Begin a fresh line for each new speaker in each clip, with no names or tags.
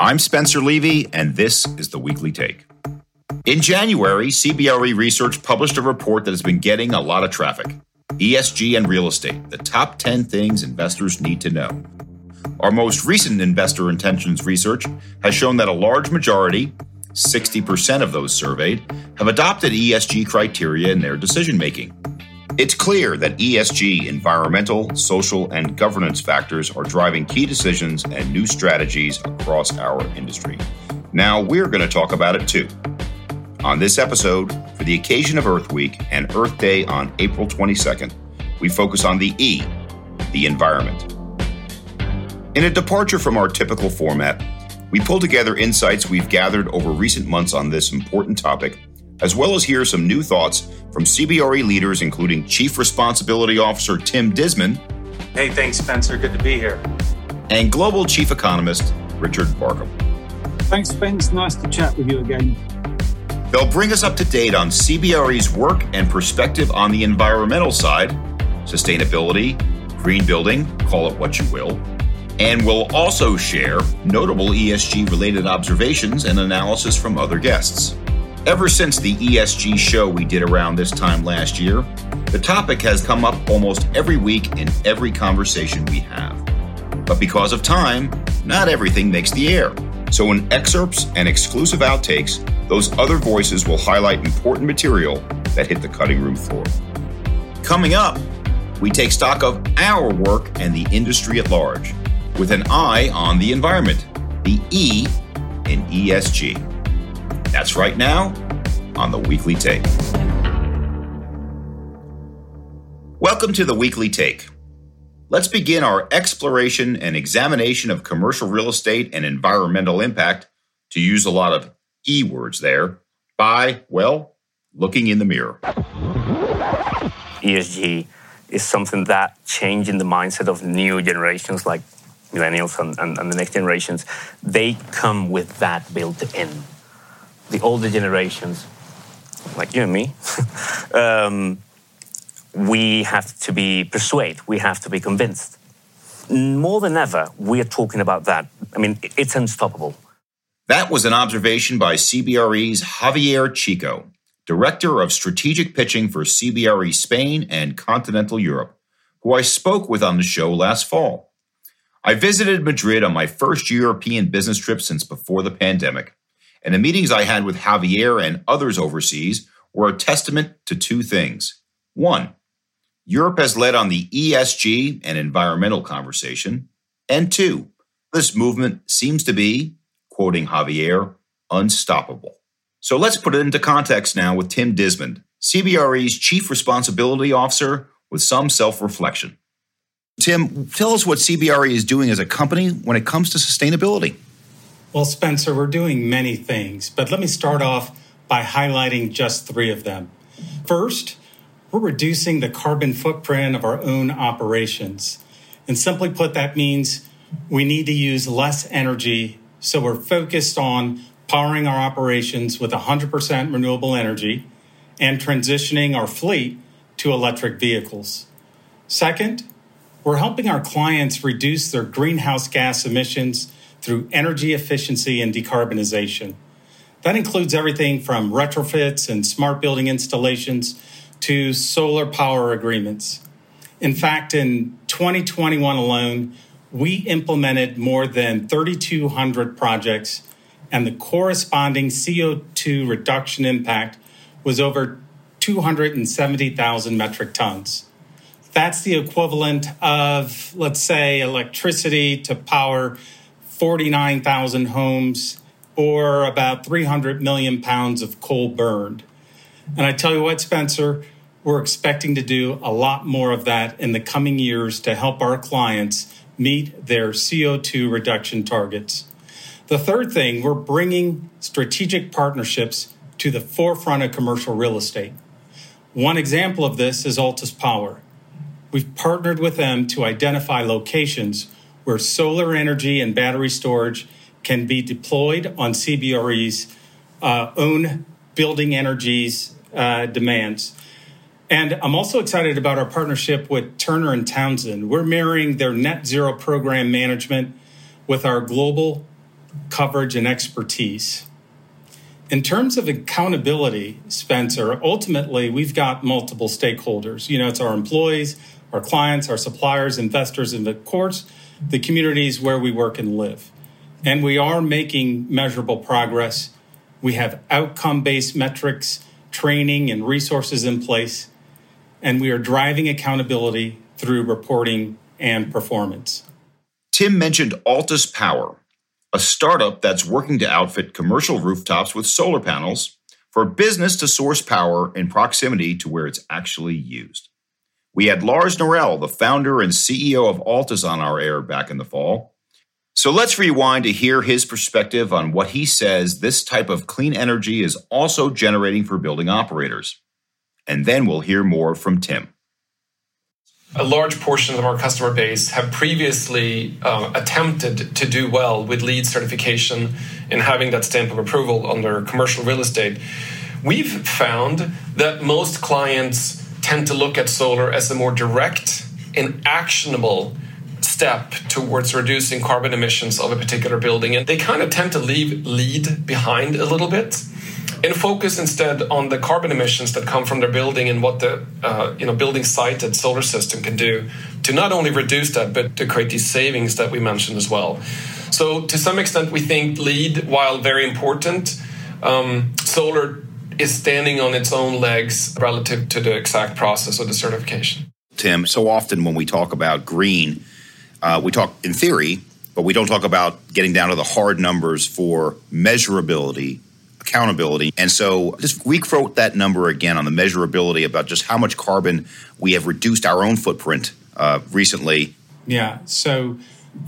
I'm Spencer Levy, and this is the Weekly Take. In January, CBRE Research published a report that has been getting a lot of traffic ESG and real estate, the top 10 things investors need to know. Our most recent investor intentions research has shown that a large majority, 60% of those surveyed, have adopted ESG criteria in their decision making. It's clear that ESG, environmental, social, and governance factors are driving key decisions and new strategies across our industry. Now we're going to talk about it too. On this episode, for the occasion of Earth Week and Earth Day on April 22nd, we focus on the E, the environment. In a departure from our typical format, we pull together insights we've gathered over recent months on this important topic as well as hear some new thoughts from CBRE leaders, including Chief Responsibility Officer Tim Dismond.
Hey, thanks, Spencer. Good to be here.
And Global Chief Economist Richard Barkham.
Thanks, Spence. Nice to chat with you again.
They'll bring us up to date on CBRE's work and perspective on the environmental side, sustainability, green building, call it what you will, and will also share notable ESG related observations and analysis from other guests. Ever since the ESG show we did around this time last year, the topic has come up almost every week in every conversation we have. But because of time, not everything makes the air. So, in excerpts and exclusive outtakes, those other voices will highlight important material that hit the cutting room floor. Coming up, we take stock of our work and the industry at large, with an eye on the environment, the E in ESG. That's right now on the Weekly Take. Welcome to the Weekly Take. Let's begin our exploration and examination of commercial real estate and environmental impact, to use a lot of E words there, by, well, looking in the mirror.
ESG is something that changing the mindset of new generations like millennials and, and, and the next generations. They come with that built in the older generations, like you and me, um, we have to be persuaded, we have to be convinced. More than ever, we are talking about that. I mean, it's unstoppable.
That was an observation by CBRE's Javier Chico, Director of Strategic Pitching for CBRE Spain and Continental Europe, who I spoke with on the show last fall. I visited Madrid on my first European business trip since before the pandemic and the meetings I had with Javier and others overseas were a testament to two things. One, Europe has led on the ESG and environmental conversation. And two, this movement seems to be, quoting Javier, unstoppable. So let's put it into context now with Tim Dismond, CBRE's Chief Responsibility Officer, with some self reflection. Tim, tell us what CBRE is doing as a company when it comes to sustainability.
Well, Spencer, we're doing many things, but let me start off by highlighting just three of them. First, we're reducing the carbon footprint of our own operations. And simply put, that means we need to use less energy. So we're focused on powering our operations with 100% renewable energy and transitioning our fleet to electric vehicles. Second, we're helping our clients reduce their greenhouse gas emissions through energy efficiency and decarbonization. That includes everything from retrofits and smart building installations to solar power agreements. In fact, in 2021 alone, we implemented more than 3,200 projects, and the corresponding CO2 reduction impact was over 270,000 metric tons. That's the equivalent of, let's say, electricity to power 49,000 homes or about 300 million pounds of coal burned. And I tell you what, Spencer, we're expecting to do a lot more of that in the coming years to help our clients meet their CO2 reduction targets. The third thing, we're bringing strategic partnerships to the forefront of commercial real estate. One example of this is Altus Power. We've partnered with them to identify locations where solar energy and battery storage can be deployed on CBRE's uh, own building energies uh, demands. And I'm also excited about our partnership with Turner and Townsend. We're marrying their net zero program management with our global coverage, and expertise. In terms of accountability, Spencer, ultimately we've got multiple stakeholders. You know, it's our employees, our clients, our suppliers, investors, and of course, the communities where we work and live. And we are making measurable progress. We have outcome based metrics, training, and resources in place. And we are driving accountability through reporting and performance.
Tim mentioned Altus Power, a startup that's working to outfit commercial rooftops with solar panels for business to source power in proximity to where it's actually used. We had Lars Norell, the founder and CEO of Altus, on our air back in the fall. So let's rewind to hear his perspective on what he says this type of clean energy is also generating for building operators. And then we'll hear more from Tim
a large portion of our customer base have previously uh, attempted to do well with LEED certification and having that stamp of approval under commercial real estate. We've found that most clients tend to look at solar as a more direct and actionable step towards reducing carbon emissions of a particular building. And they kind of tend to leave LEED behind a little bit and focus instead on the carbon emissions that come from their building and what the uh, you know building sited solar system can do to not only reduce that but to create these savings that we mentioned as well. So to some extent, we think LEED, while very important, um, solar is standing on its own legs relative to the exact process of the certification.
Tim, so often when we talk about green, uh, we talk in theory, but we don't talk about getting down to the hard numbers for measurability accountability. And so just requote that number again on the measurability about just how much carbon we have reduced our own footprint uh, recently.
Yeah. So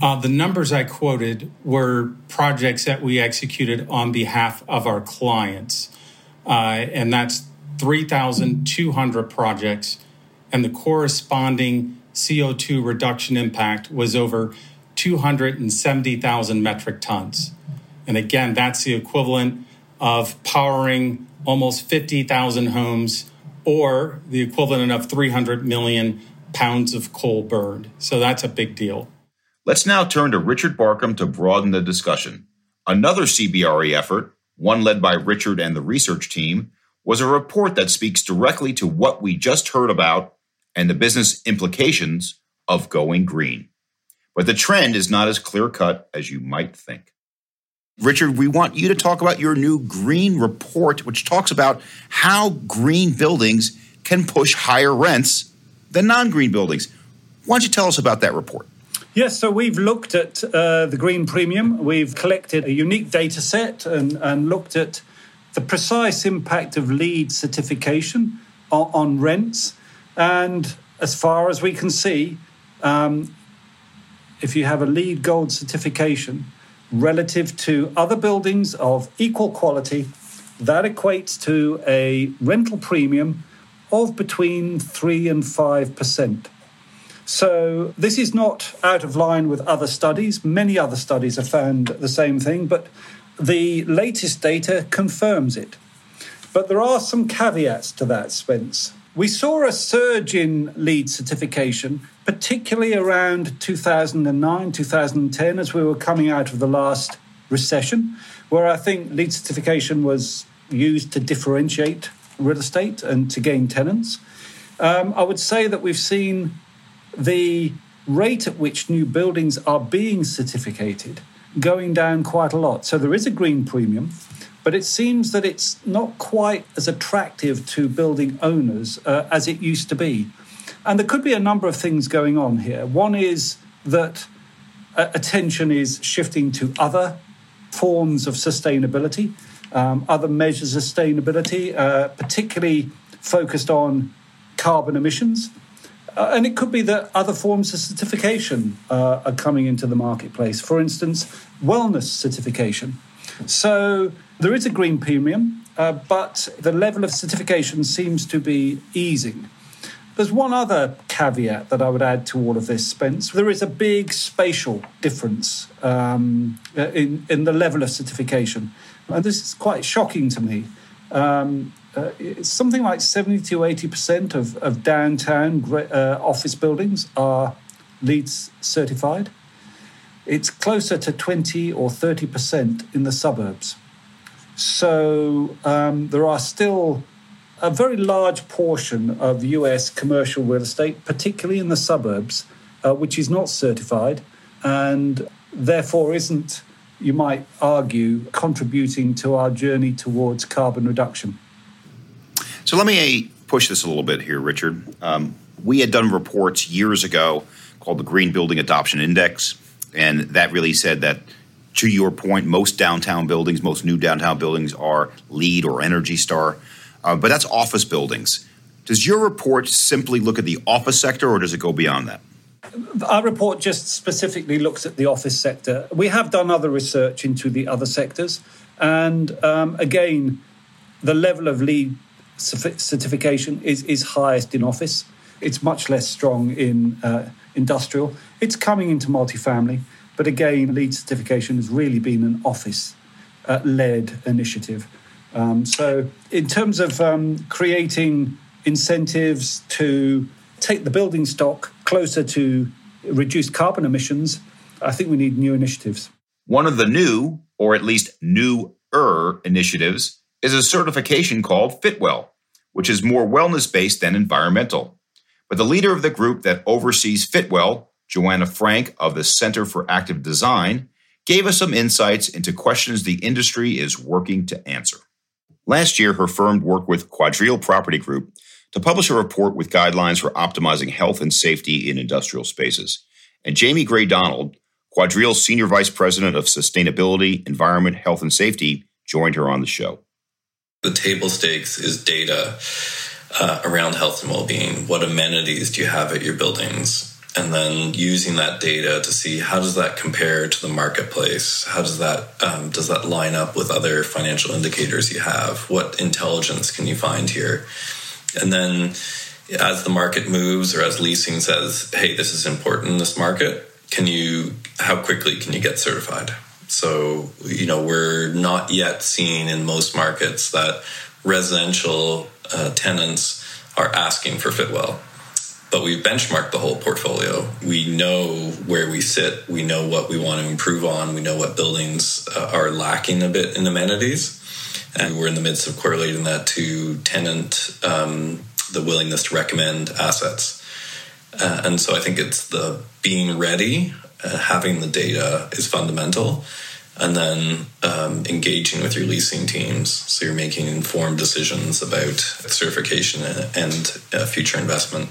uh, the numbers I quoted were projects that we executed on behalf of our clients. Uh, and that's 3,200 projects. And the corresponding CO2 reduction impact was over 270,000 metric tons. And again, that's the equivalent of powering almost 50,000 homes or the equivalent of 300 million pounds of coal burned. So that's a big deal.
Let's now turn to Richard Barkham to broaden the discussion. Another CBRE effort, one led by Richard and the research team, was a report that speaks directly to what we just heard about and the business implications of going green. But the trend is not as clear cut as you might think. Richard, we want you to talk about your new green report, which talks about how green buildings can push higher rents than non green buildings. Why don't you tell us about that report?
Yes, so we've looked at uh, the green premium. We've collected a unique data set and, and looked at the precise impact of LEED certification on, on rents. And as far as we can see, um, if you have a LEED gold certification, relative to other buildings of equal quality, that equates to a rental premium of between 3 and 5%. So, this is not out of line with other studies. Many other studies have found the same thing, but the latest data confirms it. But there are some caveats to that, Spence. We saw a surge in LEED certification particularly around 2009, 2010, as we were coming out of the last recession, where I think LEED certification was used to differentiate real estate and to gain tenants. Um, I would say that we've seen the rate at which new buildings are being certificated going down quite a lot. So there is a green premium, but it seems that it's not quite as attractive to building owners uh, as it used to be. And there could be a number of things going on here. One is that uh, attention is shifting to other forms of sustainability, um, other measures of sustainability, uh, particularly focused on carbon emissions. Uh, and it could be that other forms of certification uh, are coming into the marketplace. For instance, wellness certification. So there is a green premium, uh, but the level of certification seems to be easing. There's one other caveat that I would add to all of this, Spence. There is a big spatial difference um, in, in the level of certification. And this is quite shocking to me. Um, uh, something like 70 to 80% of, of downtown uh, office buildings are LEED certified. it's closer to 20 or 30% in the suburbs. So um, there are still a very large portion of US commercial real estate, particularly in the suburbs, uh, which is not certified and therefore isn't, you might argue, contributing to our journey towards carbon reduction.
So let me push this a little bit here, Richard. Um, we had done reports years ago called the Green Building Adoption Index, and that really said that to your point, most downtown buildings, most new downtown buildings are LEED or Energy Star, uh, but that's office buildings. Does your report simply look at the office sector, or does it go beyond that?
Our report just specifically looks at the office sector. We have done other research into the other sectors, and um, again, the level of LEED certification is, is highest in office. It's much less strong in uh, industrial. It's coming into multifamily. But again, LEED certification has really been an office uh, led initiative. Um, so, in terms of um, creating incentives to take the building stock closer to reduced carbon emissions, I think we need new initiatives.
One of the new, or at least newer initiatives, is a certification called Fitwel, which is more wellness based than environmental. But the leader of the group that oversees Fitwel, Joanna Frank of the Center for Active Design, gave us some insights into questions the industry is working to answer. Last year, her firm worked with QuadReal Property Group to publish a report with guidelines for optimizing health and safety in industrial spaces. And Jamie Gray Donald, QuadReal's Senior Vice President of Sustainability, Environment, Health, and Safety, joined her on the show.
The table stakes is data uh, around health and well being. What amenities do you have at your buildings? and then using that data to see how does that compare to the marketplace? How does that um, does that line up with other financial indicators you have? What intelligence can you find here? And then as the market moves or as leasing says hey this is important in this market. Can you how quickly can you get certified so you know we're not yet seeing in most markets that residential uh, tenants are asking for Fitwel. but we've benchmarked the whole portfolio. We know where we sit. We know what we want to improve on. We know what buildings uh, are lacking a bit in amenities. And we're in the midst of correlating that to tenant, um, the willingness to recommend assets. Uh, and so I think it's the being ready, uh, having the data is fundamental, and then um, engaging with your leasing teams so you're making informed decisions about certification and uh, future investment.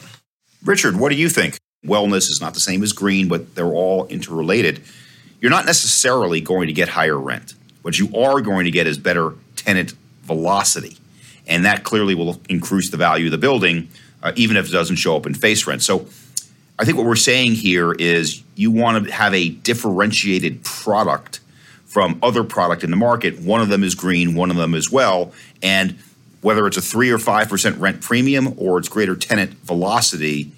Richard, what do you think? Wellness is not the same as green, but they're all interrelated. You're not necessarily going to get higher rent. What you are going to get is better tenant velocity. And that clearly will increase the value of the building, uh, even if it doesn't show up in face rent. So I think what we're saying here is you want to have a differentiated product from other product in the market. One of them is green, one of them is well. And whether it's a three or five percent rent premium or it's greater tenant velocity,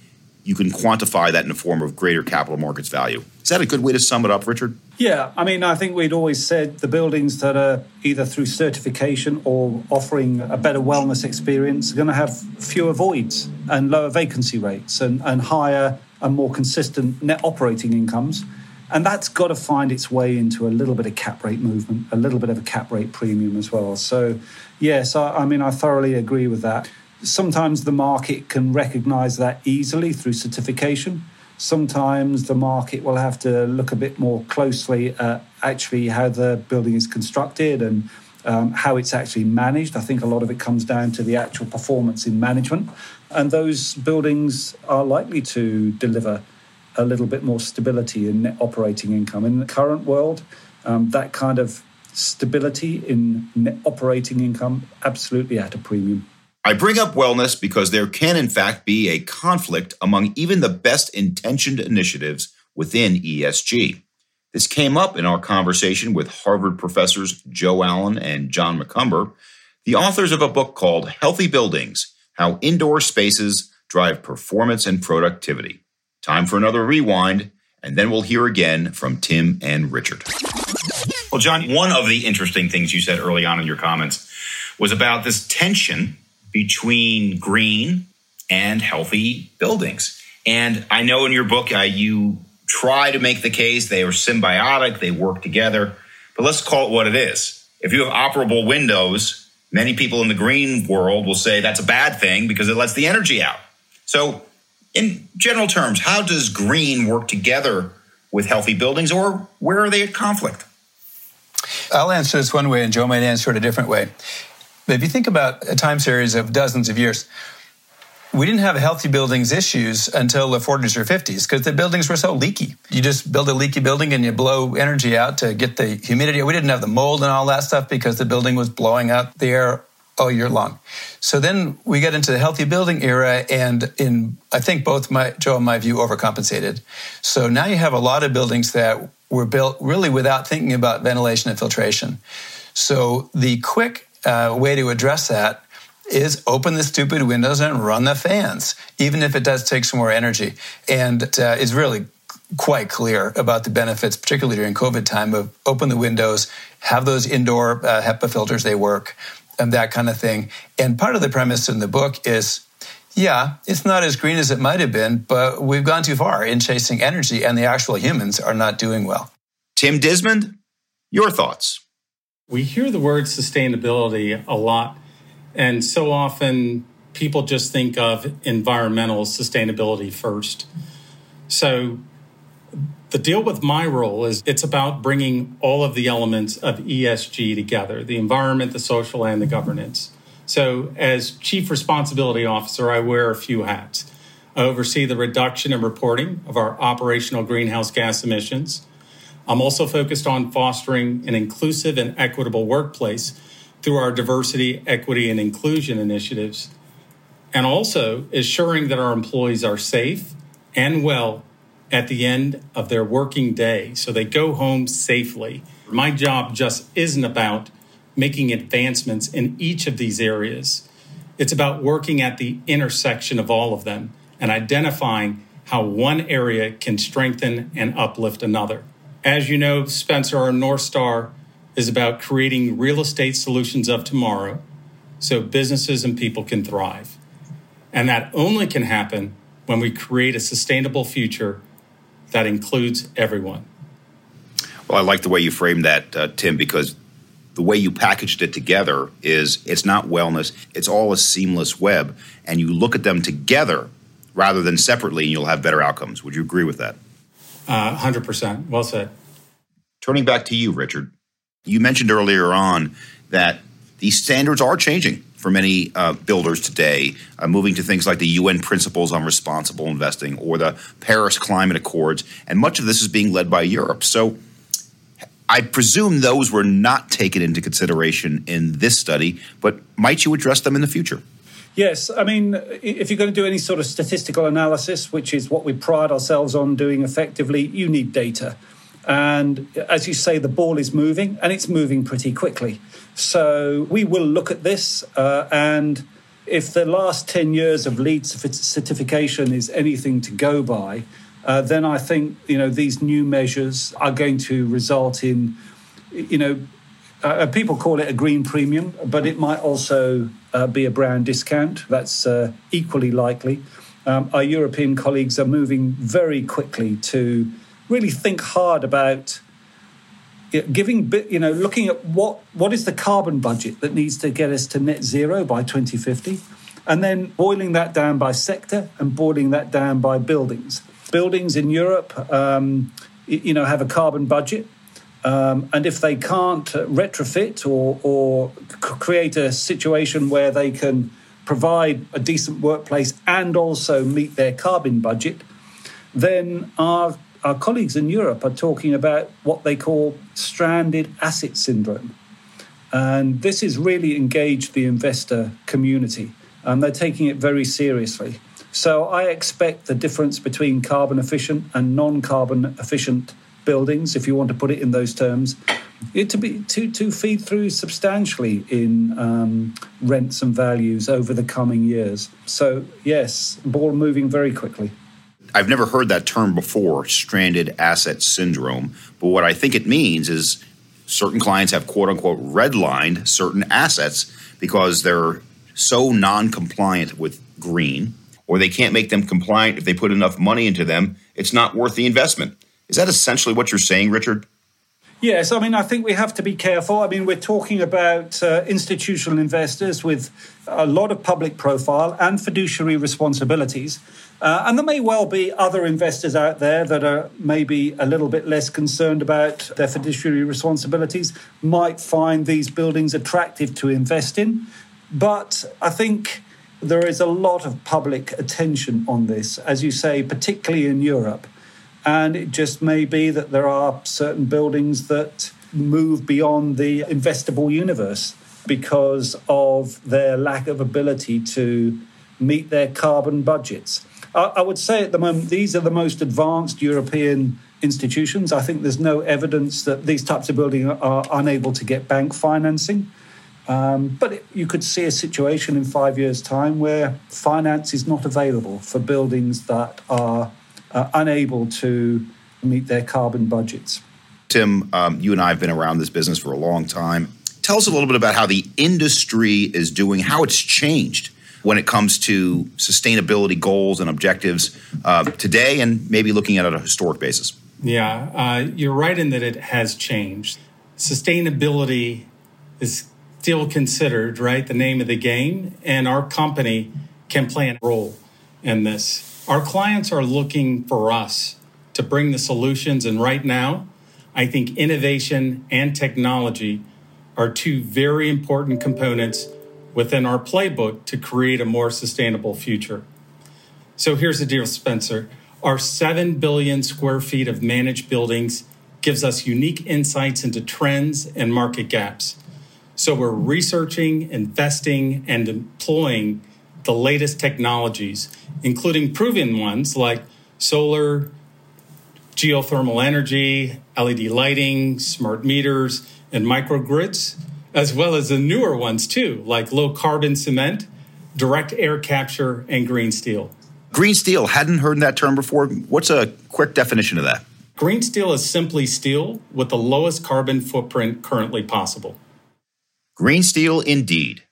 you can quantify that in the form of greater capital markets value. Is that a good way to sum it up, Richard?
Yeah, I mean, I think we'd always said the buildings that are either through certification or offering a better wellness experience are going to have fewer voids and lower vacancy rates and, and higher and more consistent net operating incomes. And that's got to find its way into a little bit of cap rate movement, a little bit of a cap rate premium as well. So, yes, I, I mean, I thoroughly agree with that. Sometimes the market can recognize that easily through certification. Sometimes the market will have to look a bit more closely at actually how the building is constructed and um, how it's actually managed. I think a lot of it comes down to the actual performance in management. And those buildings are likely to deliver a little bit more stability in net operating income. In the current world, um, that kind of stability in net operating income absolutely at a premium.
I bring up wellness because there can, in fact, be a conflict among even the best intentioned initiatives within ESG. This came up in our conversation with Harvard professors Joe Allen and John Macomber, the authors of a book called Healthy Buildings How Indoor Spaces Drive Performance and Productivity. Time for another rewind, and then we'll hear again from Tim and Richard. Well, John, one of the interesting things you said early on in your comments was about this tension between green and healthy buildings. And I know in your book, uh, you try to make the case they are symbiotic, they work together. But let's call it what it is. If you have operable windows, many people in the green world will say that's a bad thing because it lets the energy out. So, in general terms, how does green work together with healthy buildings or where are they at conflict?
I'll answer this one way and Joe might answer it a different way. But if you think about a time series of dozens of years, we didn't have healthy buildings issues until the 40s or 50s because the buildings were so leaky. You just build a leaky building and you blow energy out to get the humidity. We didn't have the mold and all that stuff because the building was blowing out the air all year long. So then we get into the healthy building era, and in I think both my Joe and my view overcompensated. So now you have a lot of buildings that were built really without thinking about ventilation and filtration. So the quick uh, way to address that is open the stupid windows and run the fans, even if it does take some more energy. And uh, it's really quite clear about the benefits, particularly during COVID time, of open the windows, have those indoor uh, HEPA filters, they work, and that kind of thing. And part of the premise in the book is yeah, it's not as green as it might have been, but we've gone too far in chasing energy, and the actual humans are not doing well.
Tim Dismond, your thoughts?
We hear the word sustainability a lot and so often people just think of environmental sustainability first. So the deal with my role is it's about bringing all of the elements of ESG together the environment, the social, and the governance. So, as Chief Responsibility Officer, I wear a few hats. I oversee the reduction and reporting of our operational greenhouse gas emissions. I'm also focused on fostering an inclusive and equitable workplace through our diversity, equity, and inclusion initiatives, and also assuring that our employees are safe and well at the end of their working day so they go home safely. My job just isn't about making advancements in each of these areas. It's about working at the intersection of all of them and identifying how one area can strengthen and uplift another. As you know, Spencer, our North Star is about creating real estate solutions of tomorrow so businesses and people can thrive. And that only can happen when we create a sustainable future that includes everyone.
Well, I like the way you framed that, uh, Tim, because the way you packaged it together is it's not wellness, it's all a seamless web. And you look at them together rather than separately, and you'll have better outcomes. Would you agree with that?
Uh, 100%. Well said.
Turning back to you, Richard. You mentioned earlier on that these standards are changing for many uh, builders today, uh, moving to things like the UN Principles on Responsible Investing or the Paris Climate Accords, and much of this is being led by Europe. So I presume those were not taken into consideration in this study, but might you address them in the future?
Yes, I mean, if you're going to do any sort of statistical analysis, which is what we pride ourselves on doing effectively, you need data. And as you say, the ball is moving and it's moving pretty quickly. So we will look at this. Uh, and if the last 10 years of LEED certification is anything to go by, uh, then I think you know these new measures are going to result in, you know, uh, people call it a green premium, but it might also uh, be a brown discount. That's uh, equally likely. Um, our European colleagues are moving very quickly to really think hard about giving you know looking at what what is the carbon budget that needs to get us to net zero by 2050 and then boiling that down by sector and boiling that down by buildings. Buildings in europe um, you know have a carbon budget um, and if they can't retrofit or, or create a situation where they can provide a decent workplace and also meet their carbon budget then our our colleagues in Europe are talking about what they call stranded asset syndrome. And this has really engaged the investor community, and they're taking it very seriously. So I expect the difference between carbon efficient and non carbon efficient buildings, if you want to put it in those terms, it to be to to feed through substantially in um, rents and values over the coming years. So yes, ball moving very quickly.
I've never heard that term before, stranded asset syndrome. But what I think it means is certain clients have quote unquote redlined certain assets because they're so non compliant with green, or they can't make them compliant if they put enough money into them, it's not worth the investment. Is that essentially what you're saying, Richard?
Yes, I mean, I think we have to be careful. I mean, we're talking about uh, institutional investors with a lot of public profile and fiduciary responsibilities. Uh, and there may well be other investors out there that are maybe a little bit less concerned about their fiduciary responsibilities, might find these buildings attractive to invest in. But I think there is a lot of public attention on this, as you say, particularly in Europe. And it just may be that there are certain buildings that move beyond the investable universe because of their lack of ability to meet their carbon budgets. I, would say at the moment, these are the most advanced European institutions. I think there's no evidence that these types of buildings are unable to get bank financing. Um, but it, you could see a situation in five years' time where finance is not available for buildings that are uh, unable to meet their carbon budgets.
Tim, um, you and I have been around this business for a long time. Tell us a little bit about how the industry is doing, how it's changed when it comes to sustainability goals and objectives uh, today, and maybe looking at it on a historic basis.
Yeah, uh, you're right in that it has changed. Sustainability is still considered, right, the name of the game, and our company can play a role in this. Our clients are looking for us to bring the solutions. And right now, I think innovation and technology are two very important components within our playbook to create a more sustainable future. So here's the deal, Spencer. Our 7 billion square feet of managed buildings gives us unique insights into trends and market gaps. So we're researching, investing, and employing the latest technologies, including proven ones like solar, geothermal energy, LED lighting, smart meters, and microgrids, as well as the newer ones too, like low carbon cement, direct air capture, and green steel.
Green steel, hadn't heard that term before. What's a quick definition of that?
Green steel is simply steel with the lowest carbon footprint currently possible.
Green steel, indeed.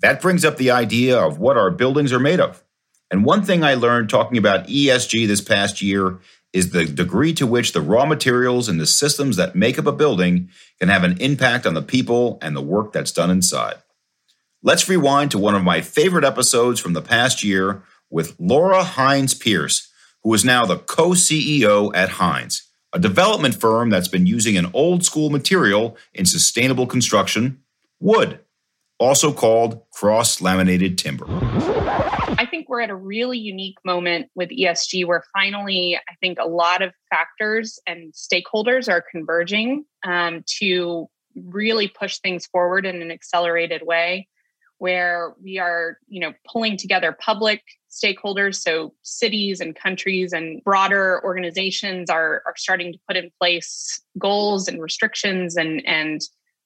That brings up the idea of what our buildings are made of. And one thing I learned talking about ESG this past year is the degree to which the raw materials and the systems that make up a building can have an impact on the people and the work that's done inside. Let's rewind to one of my favorite episodes from the past year with Laura Hines Pierce, who is now the co CEO at Hines, a development firm that's been using an old school material in sustainable construction, wood also called cross laminated timber.
I think we're at a really unique moment with ESG where finally, I think a lot of factors and stakeholders are converging um, to really push things forward in an accelerated way where we are you know pulling together public stakeholders so cities and countries and broader organizations are are starting to put in place goals and restrictions and and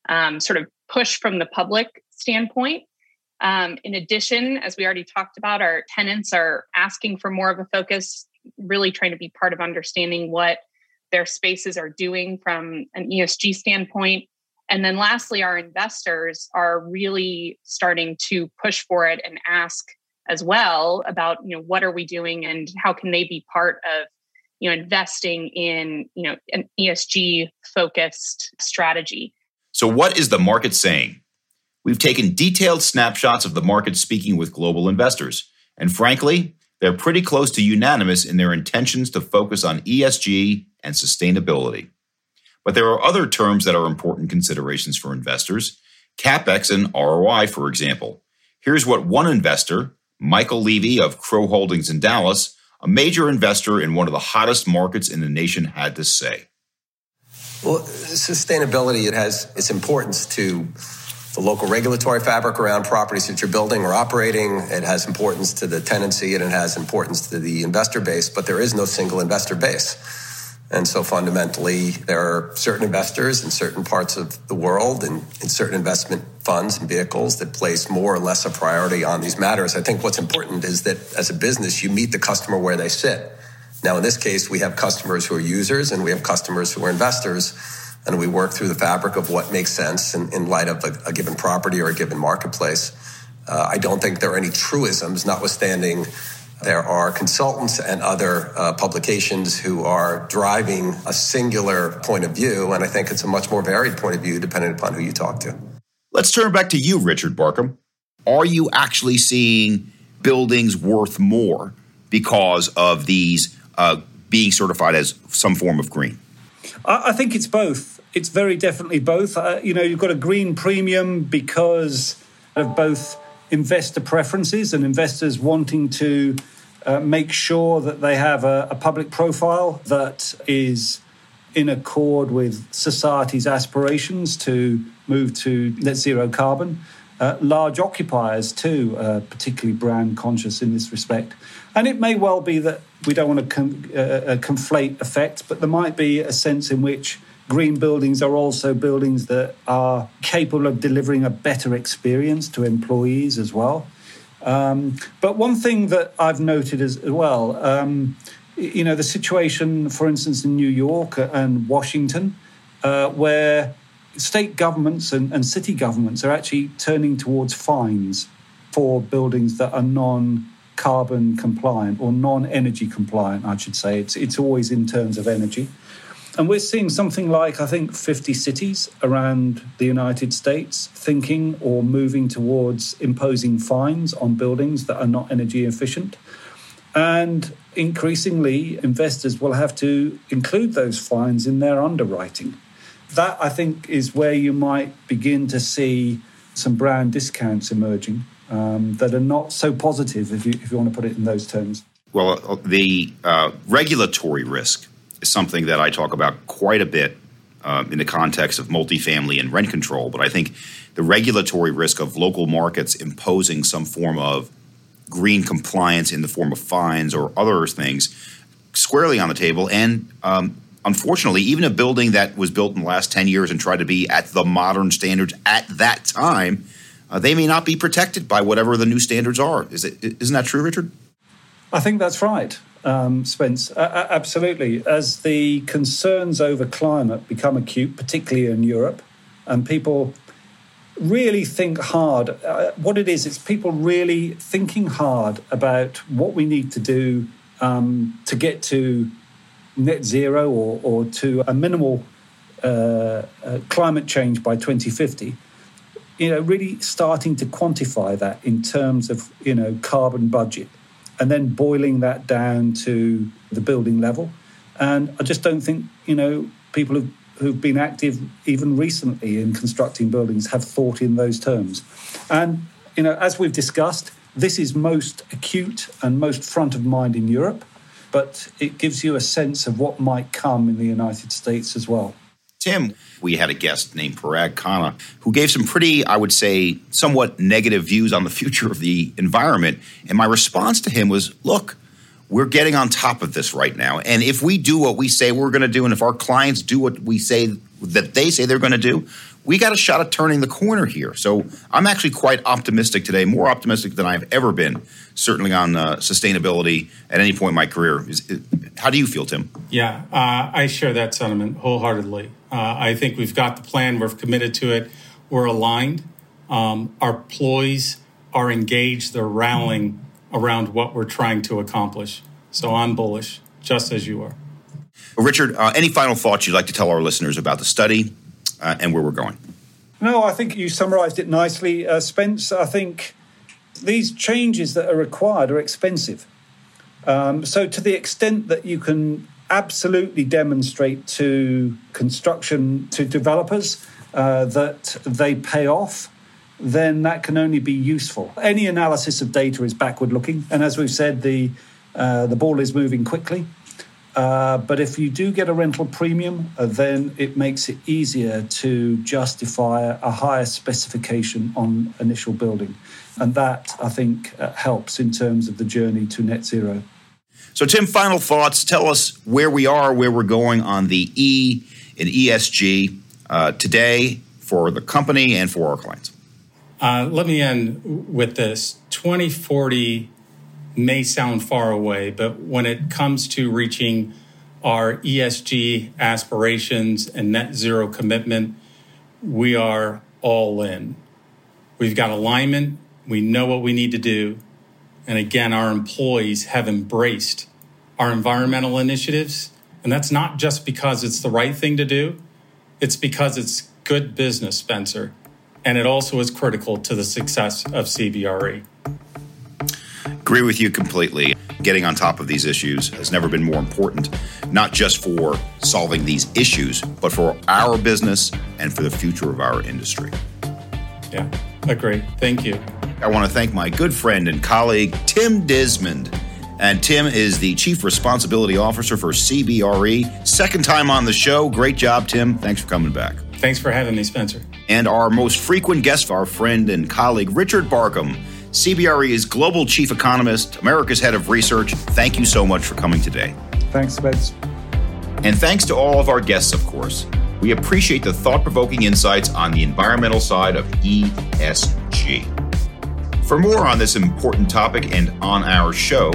um, sort of push from the public standpoint. Um, in addition, as we already talked about, our tenants are asking for more of a focus, really trying to be part of understanding what their spaces are doing from an ESG standpoint. And then lastly, our investors are really starting to push for it and ask as well about, you know, what are we doing and how can they be part of, you know, investing in, you know, an ESG focused strategy.
So what is the market saying? We've taken detailed snapshots of the market speaking with global investors, and frankly, they're pretty close to unanimous in their intentions to focus on ESG and sustainability. But there are other terms that are important considerations for investors CapEx and ROI, for example. Here's what one investor, Michael Levy of Crow Holdings in Dallas, a major investor in one of the hottest markets in the nation, had to say.
Well, sustainability it has its importance to the local regulatory fabric around properties that you're building or operating. It has importance to the tenancy and it has importance to the investor base, but there is no single investor base. And so fundamentally, there are certain investors in certain parts of the world and in certain investment funds and vehicles that place more or less a priority on these matters. I think what's important is that as a business, you meet the customer where they sit. Now, in this case, we have customers who are users and we have customers who are investors and we work through the fabric of what makes sense in, in light of a, a, given property or a given marketplace. Uh, I don't think there are any truisms, notwithstanding There are consultants and other uh, publications who are driving a singular point of view, and I think it's a much more varied point of view depending upon who you talk to.
Let's turn back to you, Richard Barkham. Are you actually seeing buildings worth more because of these uh, being certified as some form of green?
I think it's both. It's very definitely both. Uh, you know, you've got a green premium because of both investor preferences and investors wanting to uh, make sure that they have a, a public profile that is in accord with society's aspirations to move to net zero carbon. Uh, large occupiers, too, uh, particularly brand conscious in this respect. And it may well be that we don't want to uh, uh, conflate effects, but there might be a sense in which green buildings are also buildings that are capable of delivering a better experience to employees as well. Um, but one thing that I've noted as well, um, you know, the situation, for instance, in New York and Washington, uh, where state governments and, and city governments are actually turning towards fines for buildings that are non carbon compliant or non energy compliant, I should say. It's, it's always in terms of energy. And we're seeing something like, I think, 50 cities around the United States thinking or moving towards imposing fines on buildings that are not energy efficient. And increasingly, investors will have to include those fines in their underwriting. That, I think, is where you might begin to see some brand discounts emerging um, that are not so positive, if you, if you want to put it in those terms.
Well, uh, the uh, regulatory risk is something that I talk about quite a bit uh, in the context of multifamily and rent control. But I think the regulatory risk of local markets imposing some form of green compliance in the form of fines or other things squarely on the table. And um, unfortunately, even a building that was built in the last 10 years and tried to be at the modern standards at that time, uh, they may not be protected by whatever the new standards are. Is it, isn't that true, Richard?
I think that's right um, Spence. Uh, absolutely. As the concerns over climate become acute, particularly in Europe, and people really think hard, uh, what it is, it's people really thinking hard about what we need to do um, to get to net zero or, or to a minimal uh, uh climate change by 2050 you know really starting to quantify that in terms of you know carbon budget and then boiling that down to the building level. And I just don't think, you know, people who've, who've been active even recently in constructing buildings have thought in those terms. And, you know, as we've discussed, this is most acute and most front of mind in Europe, but it gives you a sense of what might come in the United States as well.
Tim, we had a guest named Parag Khanna who gave some pretty, I would say, somewhat negative views on the future of the environment. And my response to him was look, we're getting on top of this right now. And if we do what we say we're going to do, and if our clients do what we say that they say they're going to do, we got a shot at turning the corner here. So I'm actually quite optimistic today, more optimistic than I've ever been, certainly on uh, sustainability at any point in my career. Is, how do you feel, Tim?
Yeah, uh, I share that sentiment wholeheartedly. Uh, I think we've got the plan, we're committed to it, we're aligned. Um, our employees are engaged, they're rallying around what we're trying to accomplish. So I'm bullish, just as you are.
Richard, uh, any final thoughts you'd like to tell our listeners about the study uh, and where we're going?
No, I think you summarized it nicely, uh, Spence. I think these changes that are required are expensive. Um, so, to the extent that you can absolutely demonstrate to construction, to developers, uh, that they pay off, then that can only be useful. Any analysis of data is backward looking. And as we've said, the, uh, the ball is moving quickly. Uh, but if you do get a rental premium, uh, then it makes it easier to justify a higher specification on initial building. And that, I think, uh, helps in terms of the journey to net zero.
So, Tim, final thoughts. Tell us where we are, where we're going on the E in ESG uh, today for the company and for our clients.
Uh, let me end with this 2040 may sound far away, but when it comes to reaching our ESG aspirations and net zero commitment, we are all in. We've got alignment, we know what we need to do, and again, our employees have embraced our environmental initiatives. And that's not just because it's the right thing to do, it's because it's good business, Spencer. And it also is critical to the success of CBRE.
Agree with you completely. Getting on top of these issues has never been more important, not just for solving these issues, but for our business and for the future of our industry.
Yeah, agree. Thank you.
I want to thank my good friend and colleague, Tim Dismond. And Tim is the Chief Responsibility Officer for CBRE. Second time on the show. Great job, Tim. Thanks for coming back.
Thanks for having me, Spencer.
And our most frequent guest, our friend and colleague, Richard Barkham. CBRE's Global Chief Economist, America's Head of Research. Thank you so much for coming today.
Thanks, Spence.
And thanks to all of our guests, of course. We appreciate the thought provoking insights on the environmental side of ESG. For more on this important topic and on our show,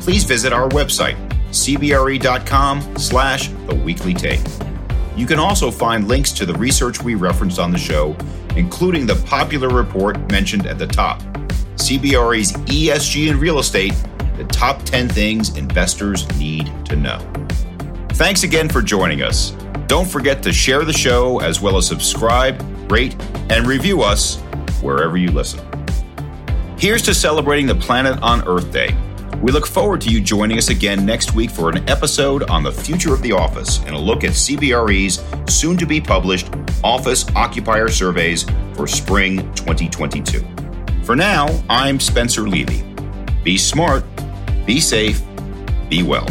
please visit our website, cbre.com slash the weekly take. You can also find links to the research we referenced on the show, including the popular report mentioned at the top, CBRE's ESG in Real Estate, the top 10 things investors need to know. Thanks again for joining us. Don't forget to share the show as well as subscribe, rate, and review us wherever you listen. Here's to celebrating the planet on Earth Day. We look forward to you joining us again next week for an episode on the future of the office and a look at CBRE's soon to be published office occupier surveys for spring 2022. For now, I'm Spencer Levy. Be smart, be safe, be well.